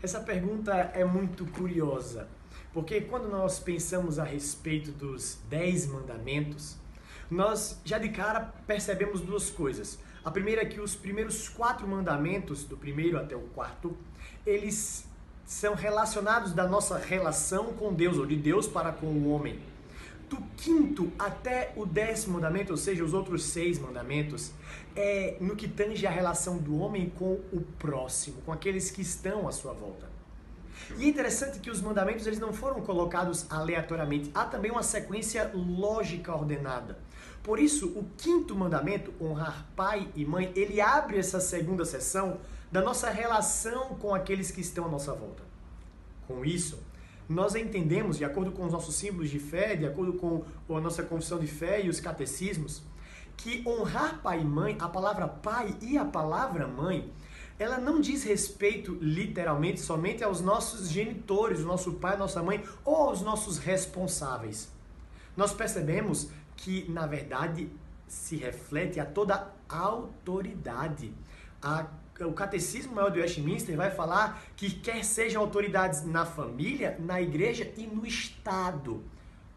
Essa pergunta é muito curiosa, porque quando nós pensamos a respeito dos dez mandamentos, nós já de cara percebemos duas coisas. A primeira é que os primeiros quatro mandamentos, do primeiro até o quarto, eles são relacionados da nossa relação com Deus, ou de Deus para com o homem. Do quinto até o décimo mandamento, ou seja, os outros seis mandamentos, é no que tange a relação do homem com o próximo, com aqueles que estão à sua volta. E é interessante que os mandamentos eles não foram colocados aleatoriamente, há também uma sequência lógica ordenada. Por isso, o quinto mandamento, honrar pai e mãe, ele abre essa segunda sessão da nossa relação com aqueles que estão à nossa volta. Com isso, nós entendemos, de acordo com os nossos símbolos de fé, de acordo com a nossa confissão de fé e os catecismos, que honrar pai e mãe, a palavra pai e a palavra mãe, ela não diz respeito literalmente somente aos nossos genitores, o nosso pai, nossa mãe, ou aos nossos responsáveis. Nós percebemos que, na verdade, se reflete a toda autoridade. A, o Catecismo Maior do Westminster vai falar que quer sejam autoridades na família, na igreja e no Estado.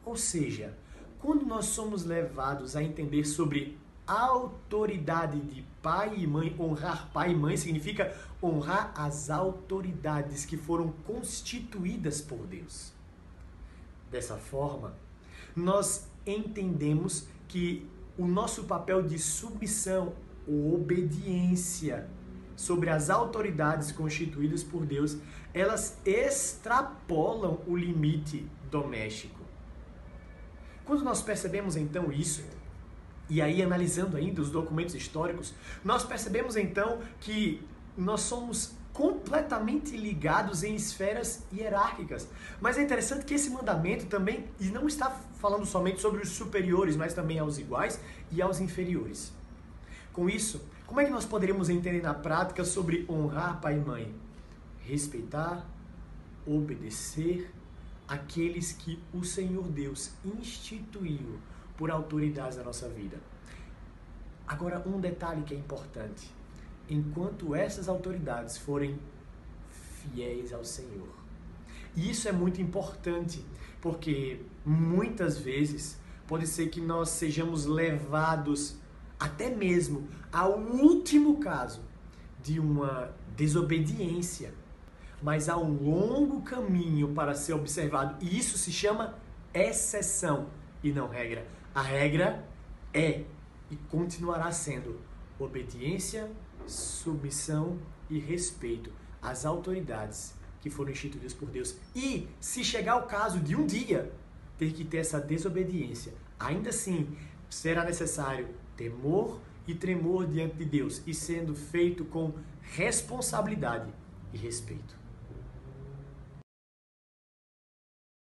Ou seja, quando nós somos levados a entender sobre autoridade de pai e mãe, honrar pai e mãe significa honrar as autoridades que foram constituídas por Deus. Dessa forma, nós entendemos que o nosso papel de submissão obediência sobre as autoridades constituídas por Deus, elas extrapolam o limite doméstico. Quando nós percebemos então isso, e aí analisando ainda os documentos históricos, nós percebemos então que nós somos completamente ligados em esferas hierárquicas. Mas é interessante que esse mandamento também e não está falando somente sobre os superiores, mas também aos iguais e aos inferiores. Com isso, como é que nós poderíamos entender na prática sobre honrar pai e mãe? Respeitar, obedecer aqueles que o Senhor Deus instituiu por autoridades da nossa vida. Agora, um detalhe que é importante enquanto essas autoridades forem fiéis ao Senhor. E isso é muito importante, porque muitas vezes pode ser que nós sejamos levados até mesmo ao último caso de uma desobediência, mas há um longo caminho para ser observado, e isso se chama exceção e não regra. A regra é e continuará sendo obediência submissão e respeito às autoridades que foram instituídas por Deus. E se chegar o caso de um dia ter que ter essa desobediência, ainda assim será necessário temor e tremor diante de Deus e sendo feito com responsabilidade e respeito.